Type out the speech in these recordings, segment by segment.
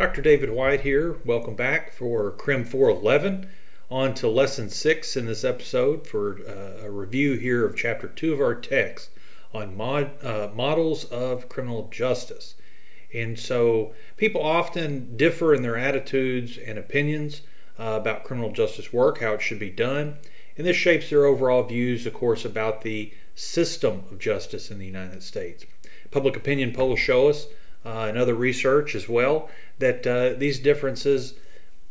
Dr. David White here. Welcome back for Crim 411. On to Lesson 6 in this episode for uh, a review here of Chapter 2 of our text on mod, uh, models of criminal justice. And so people often differ in their attitudes and opinions uh, about criminal justice work, how it should be done. And this shapes their overall views, of course, about the system of justice in the United States. Public opinion polls show us, and other research as well, that uh, these differences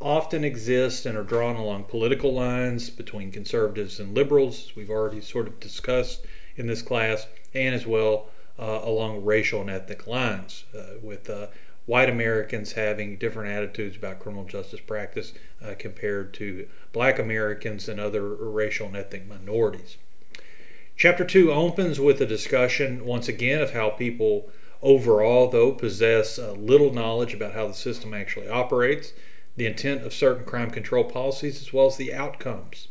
often exist and are drawn along political lines between conservatives and liberals, as we've already sort of discussed in this class, and as well uh, along racial and ethnic lines, uh, with uh, white Americans having different attitudes about criminal justice practice uh, compared to black Americans and other racial and ethnic minorities. Chapter 2 opens with a discussion, once again, of how people overall, though, possess uh, little knowledge about how the system actually operates, the intent of certain crime control policies, as well as the outcomes.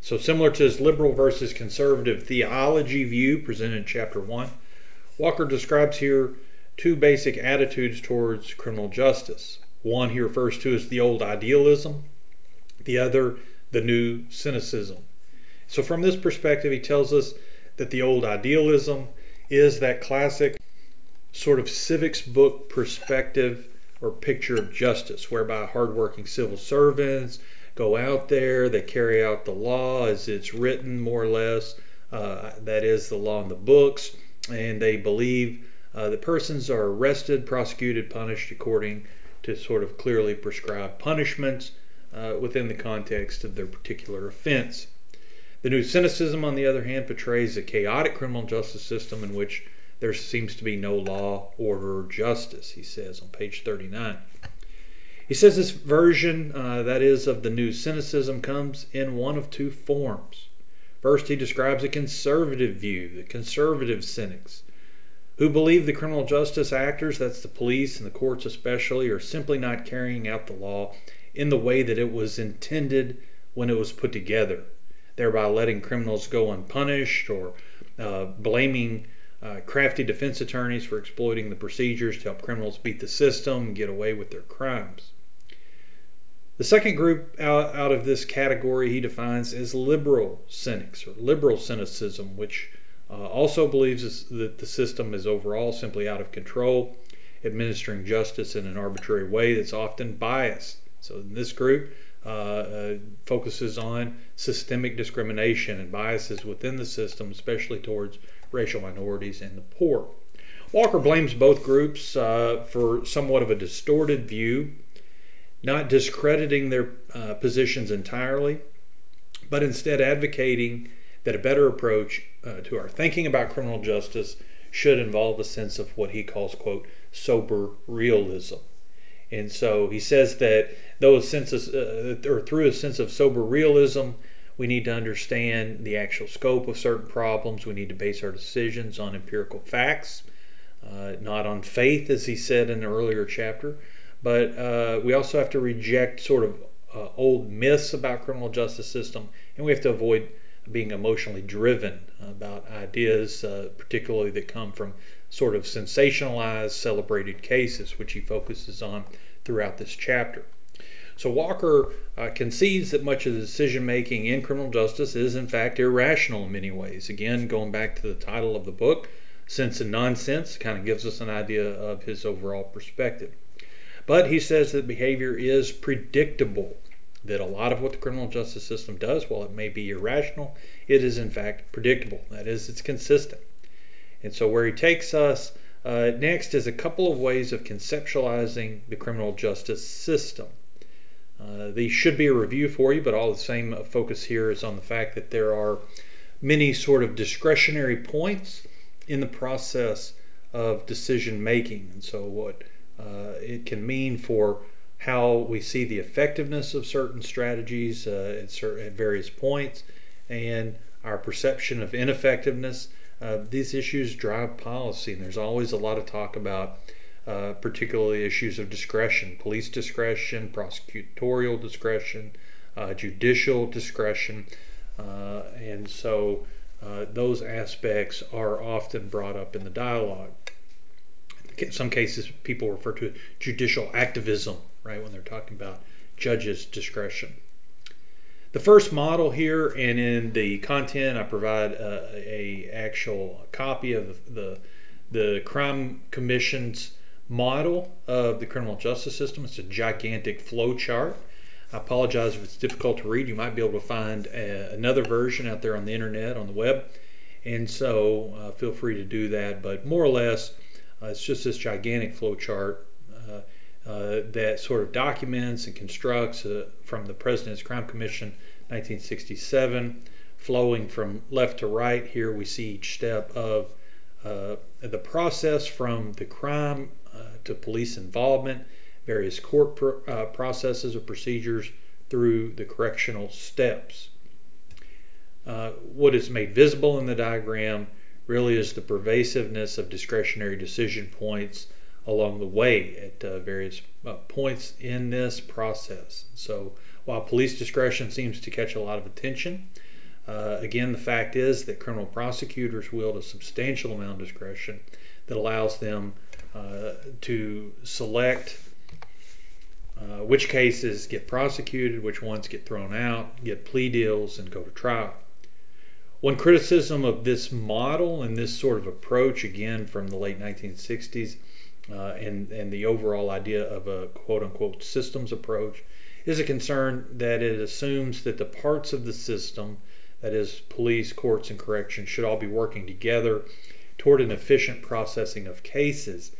So, similar to his liberal versus conservative theology view presented in Chapter 1, Walker describes here two basic attitudes towards criminal justice. One he refers to as the old idealism, the other, the new cynicism. So, from this perspective, he tells us that the old idealism is that classic sort of civics book perspective or picture of justice, whereby hardworking civil servants go out there, they carry out the law as it's written, more or less. Uh, that is the law in the books, and they believe uh, persons are arrested, prosecuted, punished according to sort of clearly prescribed punishments uh, within the context of their particular offense. The new cynicism, on the other hand, portrays a chaotic criminal justice system in which there seems to be no law, order, or justice, he says on page 39. He says this version, uh, that is, of the new cynicism, comes in one of two forms. First, he describes a conservative view, the conservative cynics, who believe the criminal justice actors, that's the police and the courts especially, are simply not carrying out the law in the way that it was intended when it was put together thereby letting criminals go unpunished or uh, blaming uh, crafty defense attorneys for exploiting the procedures to help criminals beat the system and get away with their crimes. The second group out, out of this category he defines as liberal cynics or liberal cynicism, which uh, also believes that the system is overall simply out of control, administering justice in an arbitrary way that's often biased. So, this group, uh, uh, focuses on systemic discrimination and biases within the system, especially towards racial minorities and the poor. Walker blames both groups uh, for somewhat of a distorted view, not discrediting their uh, positions entirely, but instead advocating that a better approach uh, to our thinking about criminal justice should involve a sense of what he calls, quote, sober realism. And so he says that those senses, uh, or through a sense of sober realism, we need to understand the actual scope of certain problems. We need to base our decisions on empirical facts, uh, not on faith, as he said in an earlier chapter. But uh, we also have to reject sort of uh, old myths about criminal justice system, and we have to avoid being emotionally driven about ideas, uh, particularly that come from sort of sensationalized, celebrated cases, which he focuses on throughout this chapter. So Walker uh, concedes that much of the decision making in criminal justice is, in fact, irrational in many ways. Again, going back to the title of the book, Sense and Nonsense, kind of gives us an idea of his overall perspective. But he says that behavior is predictable, that a lot of what the criminal justice system does, while it may be irrational, it is in fact predictable. That is, it's consistent. And so, where he takes us uh, next is a couple of ways of conceptualizing the criminal justice system. Uh, these should be a review for you, but all the same focus here is on the fact that there are many sort of discretionary points in the process of decision making. And so, what uh, it can mean for how we see the effectiveness of certain strategies uh, at, certain, at various points and our perception of ineffectiveness. Uh, these issues drive policy, and there's always a lot of talk about uh, particularly issues of discretion, police discretion, prosecutorial discretion, uh, judicial discretion, uh, and so uh, those aspects are often brought up in the dialogue. In some cases, people refer to judicial activism, right, when they're talking about judges' discretion. The first model here, and in the content, I provide a, a actual copy of the the Crime Commission's model of the criminal justice system. It's a gigantic flow chart. I apologize if it's difficult to read. You might be able to find a, another version out there on the internet, on the web. And so uh, feel free to do that. But more or less, uh, it's just this gigantic flow chart uh, uh that sort of documents and constructs uh, from the President's Crime Commission 1967, flowing from left to right. Here we see each step of uh, the process from the crime to police involvement, various court pr- processes or procedures through the correctional steps. Uh, what is made visible in the diagram really is the pervasiveness of discretionary decision points along the way at uh, various uh, points in this process. So while police discretion seems to catch a lot of attention, uh, again, the fact is that criminal prosecutors wield a substantial amount of discretion that allows them uh, to select uh, which cases get prosecuted, which ones get thrown out, get plea deals, and go to trial. One criticism of this model and this sort of approach, again from the late 1960s, uh, and, and the overall idea of a quote unquote systems approach, is a concern that it assumes that the parts of the system, that is, police, courts, and corrections, should all be working together toward an efficient processing of cases.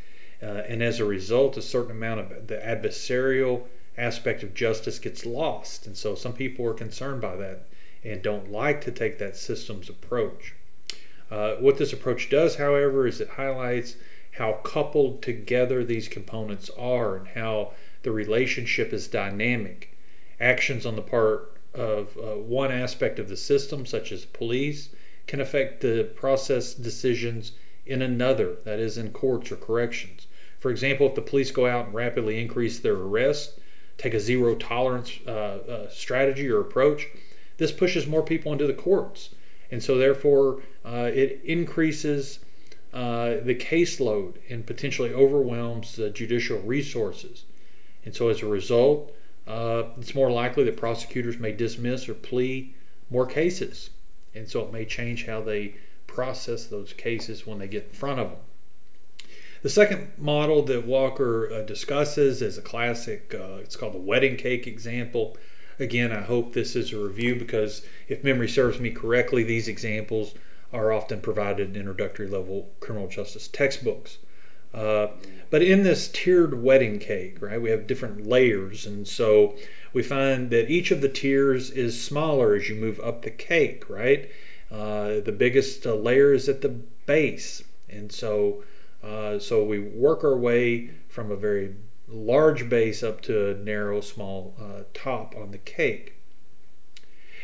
Uh, and as a result, a certain amount of the adversarial aspect of justice gets lost. And so some people are concerned by that and don't like to take that systems approach. Uh, what this approach does, however, is it highlights how coupled together these components are and how the relationship is dynamic. Actions on the part of uh, one aspect of the system, such as police, can affect the process decisions in another, that is, in courts or corrections. For example, if the police go out and rapidly increase their arrests, take a zero tolerance uh, uh strategy or approach, this pushes more people into the courts. And so, therefore, uh, it increases uh, the caseload and potentially overwhelms the judicial resources. And so, as a result, uh, it's more likely that prosecutors may dismiss or plea more cases. And so, it may change how they process those cases when they get in front of them. The second model that Walker uh, discusses is a classic, uh, it's called the wedding cake example. Again, I hope this is a review because if memory serves me correctly, these examples are often provided in introductory level criminal justice textbooks. Uh, but in this tiered wedding cake, right, we have different layers, and so we find that each of the tiers is smaller as you move up the cake, right? Uh, the biggest uh, layer is at the base, and so uh, so we work our way from a very large base up to a narrow, small uh, top on the cake.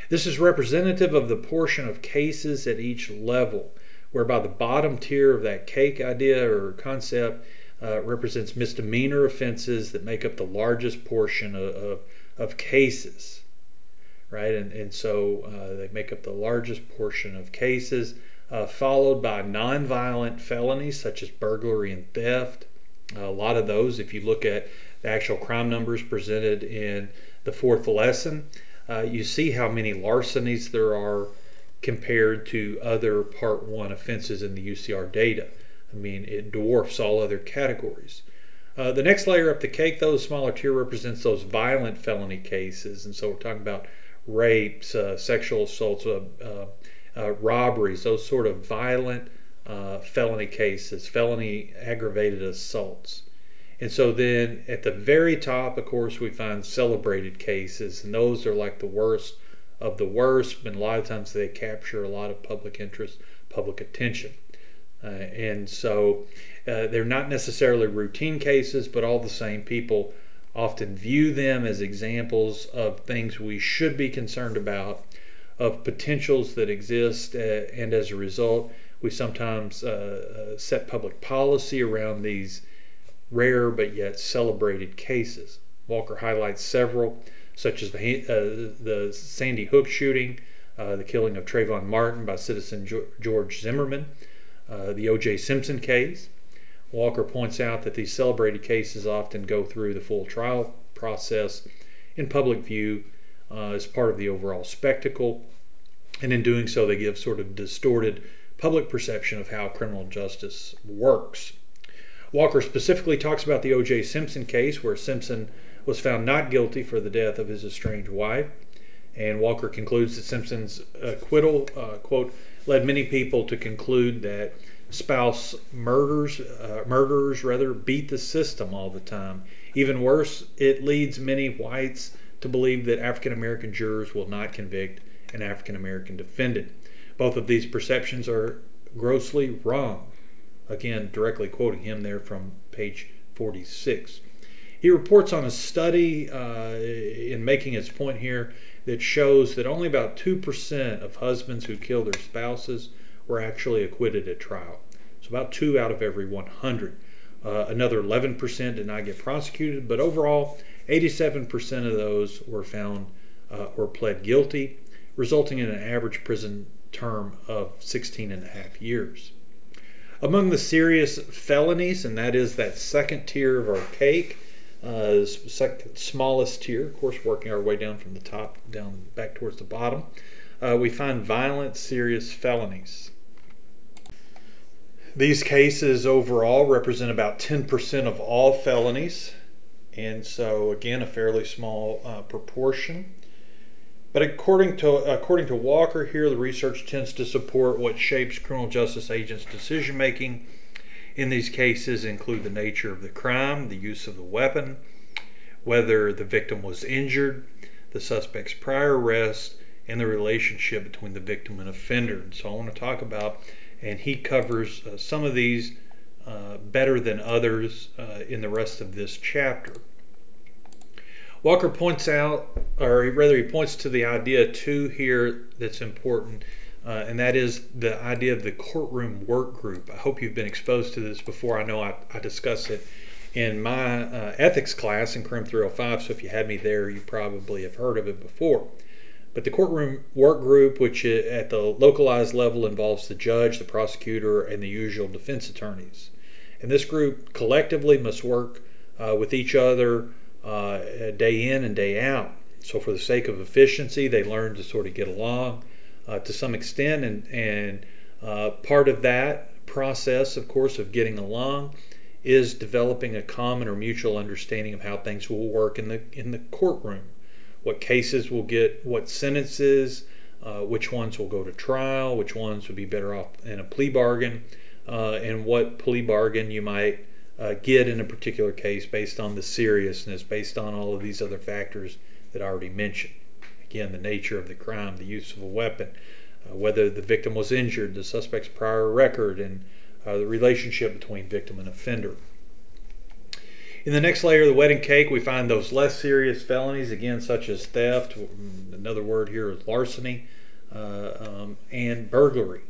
This is representative of the portion of cases at each level, whereby the bottom tier of that cake idea or concept uh, represents misdemeanor offenses that make up the largest portion of, of, of cases, right? And, and so uh, they make up the largest portion of cases, uh, followed by nonviolent felonies such as burglary and theft, a lot of those, if you look at the actual crime numbers presented in the fourth lesson, uh, you see how many larcenies there are compared to other Part 1 offenses in the UCR data. I mean, it dwarfs all other categories. Uh, the next layer up the cake, though, the smaller tier represents those violent felony cases. And so we're talking about rapes, uh, sexual assaults, uh, robberies, those sort of violent uh, felony cases, felony aggravated assaults. And so then at the very top, of course, we find celebrated cases, and those are like the worst of the worst, and a lot of times they capture a lot of public interest, public attention. Uh, and so uh, they're not necessarily routine cases, but all the same, people often view them as examples of things we should be concerned about, of potentials that exist, uh, and as a result, we sometimes uh, uh, set public policy around these rare but yet celebrated cases. Walker highlights several, such as the, uh, the Sandy Hook shooting, uh, the killing of Trayvon Martin by citizen George Zimmerman, the O.J. Simpson case, Walker points out that these celebrated cases often go through the full trial process in public view uh, as part of the overall spectacle, and in doing so, they give sort of distorted public perception of how criminal justice works. Walker specifically talks about the O.J. Simpson case, where Simpson was found not guilty for the death of his estranged wife. And Walker concludes that Simpson's acquittal, uh, quote, led many people to conclude that spouse murders, uh, murderers rather, beat the system all the time. Even worse, it leads many whites to believe that African American jurors will not convict an African American defendant. Both of these perceptions are grossly wrong. Again, directly quoting him there from page 46. He reports on a study uh, in making his point here that shows that only about 2% of husbands who kill their spouses were actually acquitted at trial. So about 2 out of every 100. Uh, another 11% did not get prosecuted, but overall, 87% of those were found uh, or pled guilty, resulting in an average prison term of 16 and a half years. Among the serious felonies, and that is that second tier of our cake, uh, second, smallest tier, of course, working our way down from the top down back towards the bottom, uh, we find violent, serious felonies. These cases overall represent about 10% of all felonies, and so again, a fairly small uh, proportion. But according to according to Walker here, the research tends to support what shapes criminal justice agents' decision making in these cases include the nature of the crime, the use of the weapon, whether the victim was injured, the suspect's prior arrest, and the relationship between the victim and offender. And so I want to talk about, and he covers uh, some of these uh, better than others uh, in the rest of this chapter. Walker points out, or rather, he points to the idea too here that's important, uh, and that is the idea of the courtroom work group. I hope you've been exposed to this before. I know I, I discuss it in my uh, ethics class in Crim 305, so if you had me there, you probably have heard of it before. But the courtroom work group, which at the localized level involves the judge, the prosecutor, and the usual defense attorneys. And this group collectively must work uh, with each other uh, day in and day out. So, for the sake of efficiency, they learn to sort of get along uh, to some extent, and and uh, part of that process, of course, of getting along is developing a common or mutual understanding of how things will work in the in the courtroom, what cases will get what sentences, uh, which ones will go to trial, which ones would be better off in a plea bargain, uh, and what plea bargain you might uh, get in a particular case based on the seriousness, based on all of these other factors that I already mentioned. Again, the nature of the crime, the use of a weapon, uh, whether the victim was injured, the suspect's prior record, and uh, the relationship between victim and offender. In the next layer of the wedding cake, we find those less serious felonies, again, such as theft, another word here is larceny, uh, um, and burglary.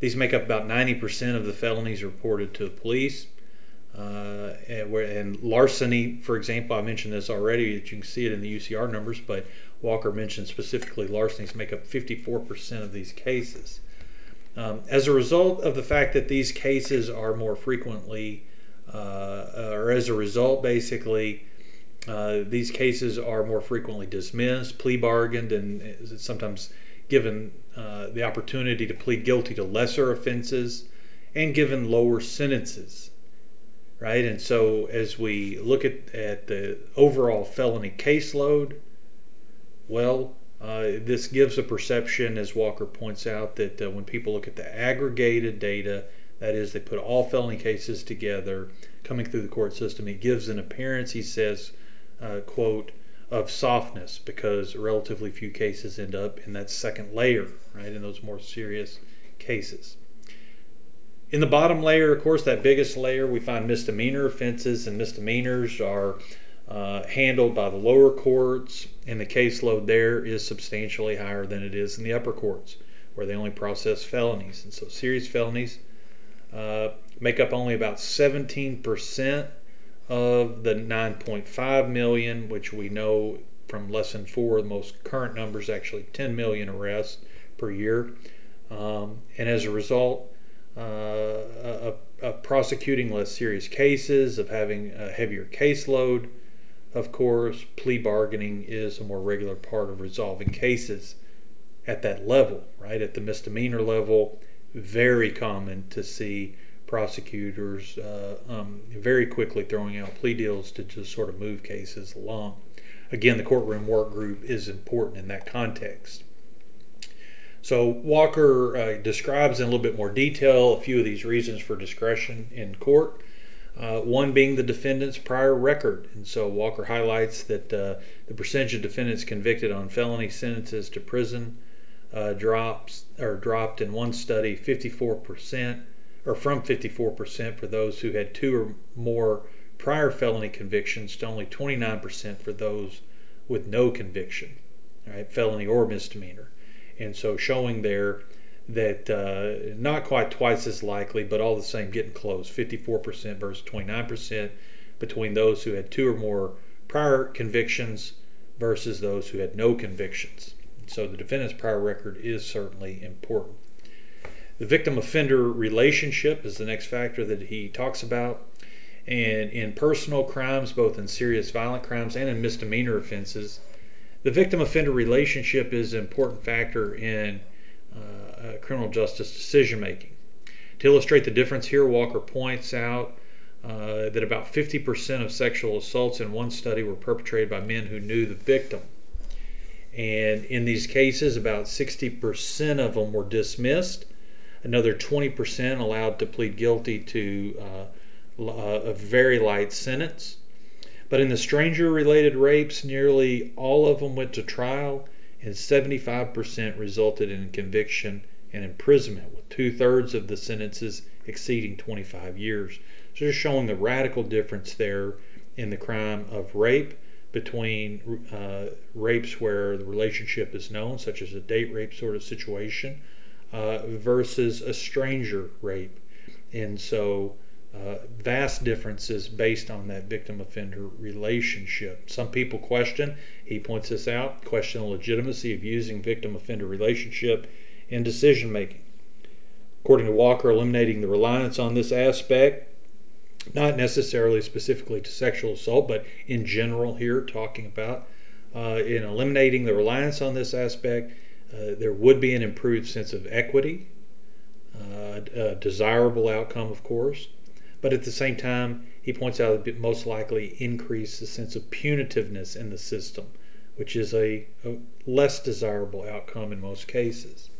These make up about 90% of the felonies reported to the police. Uh, and, and, larceny, for example, I mentioned this already. You can see it in the UCR numbers, but Walker mentioned specifically larcenies make up 54% of these cases. Um, as a result of the fact that these cases are more frequently, uh, or as a result, basically, uh, these cases are more frequently dismissed, plea bargained, and sometimes given uh, the opportunity to plead guilty to lesser offenses and given lower sentences right? And so as we look at, at the overall felony caseload, well, uh, this gives a perception, as Walker points out, that uh, when people look at the aggregated data, that is, they put all felony cases together coming through the court system, it gives an appearance, he says, uh, quote, of softness because relatively few cases end up in that second layer, right, in those more serious cases. In the bottom layer, of course, that biggest layer, we find misdemeanor offenses, and misdemeanors are uh, handled by the lower courts, and the caseload there is substantially higher than it is in the upper courts, where they only process felonies. And so, serious felonies make up only about 17% of the 9.5 million, which we know from lesson four, the most current numbers actually 10 million arrests per year. Um, and as a result, uh, a of prosecuting less serious cases, of having a heavier caseload. Of course, plea bargaining is a more regular part of resolving cases at that level, right? At the misdemeanor level, very common to see prosecutors uh, um, very quickly throwing out plea deals to just sort of move cases along. Again, the courtroom work group is important in that context. So Walker uh, describes in a little bit more detail a few of these reasons for discretion in court. Uh, one being the defendant's prior record. And so Walker highlights that uh, the percentage of defendants convicted on felony sentences to prison uh, drops or dropped in one study 54% or from 54% for those who had two or more prior felony convictions to only 29% for those with no conviction, right, felony or misdemeanor and so showing there that uh, not quite twice as likely, but all the same getting close 54% versus 29% between those who had two or more prior convictions versus those who had no convictions. So the defendant's prior record is certainly important. The victim offender relationship is the next factor that he talks about. And in personal crimes, both in serious violent crimes and in misdemeanor offenses, the victim offender relationship is an important factor in uh, criminal justice decision making. To illustrate the difference here, Walker points out uh, that about 50% of sexual assaults in one study were perpetrated by men who knew the victim. And in these cases, about 60% of them were dismissed, another 20% allowed to plead guilty to uh, a very light sentence. But in the stranger related rapes, nearly all of them went to trial, and 75% resulted in conviction and imprisonment, with two thirds of the sentences exceeding 25 years. So, just showing the radical difference there in the crime of rape between uh, rapes where the relationship is known, such as a date rape sort of situation, uh, versus a stranger rape. And so, uh, vast differences based on that victim offender relationship. Some people question, he points this out, question the legitimacy of using victim offender relationship in decision making. According to Walker, eliminating the reliance on this aspect, not necessarily specifically to sexual assault, but in general here, talking about uh, in eliminating the reliance on this aspect, there would be an improved sense of equity, uh, a desirable outcome, of course. But at the same time, he points out it most likely increase the sense of punitiveness in the system, which is a, a less desirable outcome in most cases.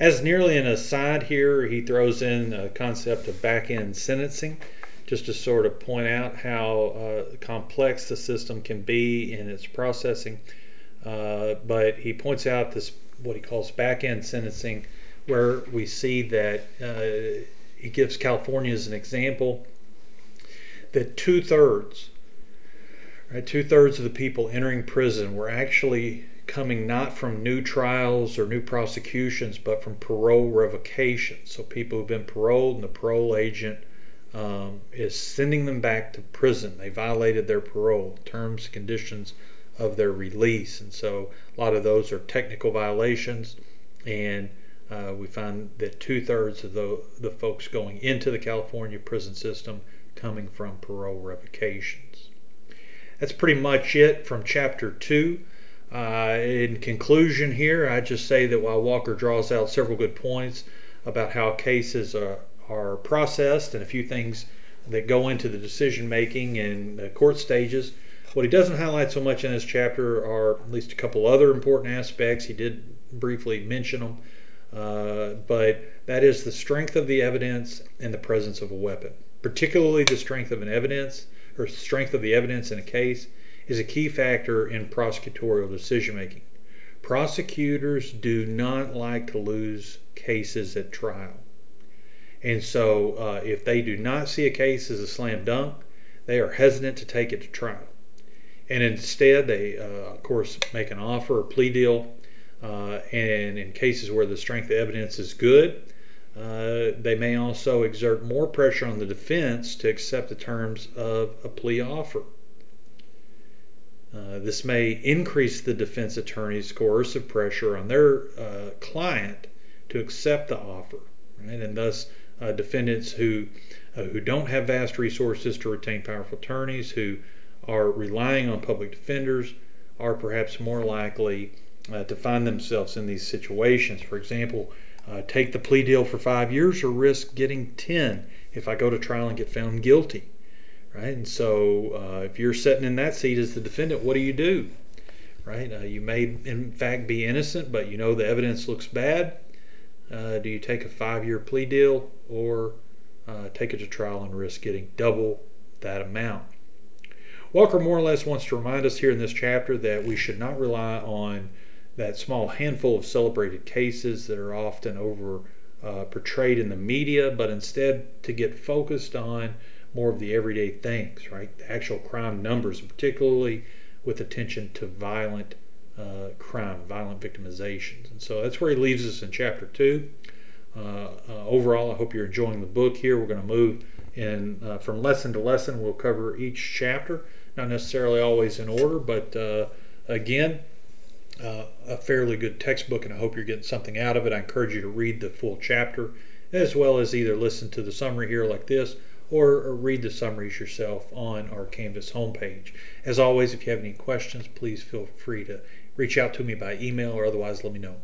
As nearly an aside here, he throws in a concept of back end sentencing just to sort of point out how uh, complex the system can be in its processing. Uh, but he points out this, what he calls back end sentencing, where we see that uh, he gives California as an example that two thirds, right, two thirds of the people entering prison were actually coming not from new trials or new prosecutions, but from parole revocation. So people who've been paroled, and the parole agent um, is sending them back to prison. They violated their parole terms, conditions of their release, and so a lot of those are technical violations and uh, we find that two thirds of the, the folks going into the California prison system coming from parole revocations. That's pretty much it from chapter two. Uh, in conclusion, here, I just say that while Walker draws out several good points about how cases are, are processed and a few things that go into the decision making and the court stages, what he doesn't highlight so much in this chapter are at least a couple other important aspects. He did briefly mention them. Uh, but that is the strength of the evidence and the presence of a weapon. Particularly the strength of an evidence or strength of the evidence in a case is a key factor in prosecutorial decision making. Prosecutors do not like to lose cases at trial. And so, uh, if they do not see a case as a slam dunk, they are hesitant to take it to trial. And instead, they, uh, of course, make an offer or plea deal uh, and in cases where the strength of evidence is good, uh, they may also exert more pressure on the defense to accept the terms of a plea offer. Uh, this may increase the defense attorney's coercive pressure on their uh, client to accept the offer, right? and thus uh, defendants who who don't have vast resources to retain powerful attorneys, who are relying on public defenders, are perhaps more likely uh, to find themselves in these situations. For example, uh, take the plea deal for five years or risk getting 10 if I go to trial and get found guilty. Right? And so uh, if you're sitting in that seat as the defendant, what do you do? Right? Uh, you may, in fact, be innocent, but you know the evidence looks bad. Uh, do you take a five year plea deal or uh, take it to trial and risk getting double that amount? Walker more or less wants to remind us here in this chapter that we should not rely on that small handful of celebrated cases that are often over uh, portrayed in the media, but instead to get focused on more of the everyday things, right? The actual crime numbers, particularly with attention to violent uh, crime, violent victimizations. And so that's where he leaves us in chapter two. Uh, uh overall, I hope you're enjoying the book here. We're going to move in uh, from lesson to lesson. We'll cover each chapter, not necessarily always in order, but uh, again, uh, a fairly good textbook, and I hope you're getting something out of it. I encourage you to read the full chapter, as well as either listen to the summary here like this or, or read the summaries yourself on our Canvas homepage. As always, if you have any questions, please feel free to reach out to me by email or otherwise let me know.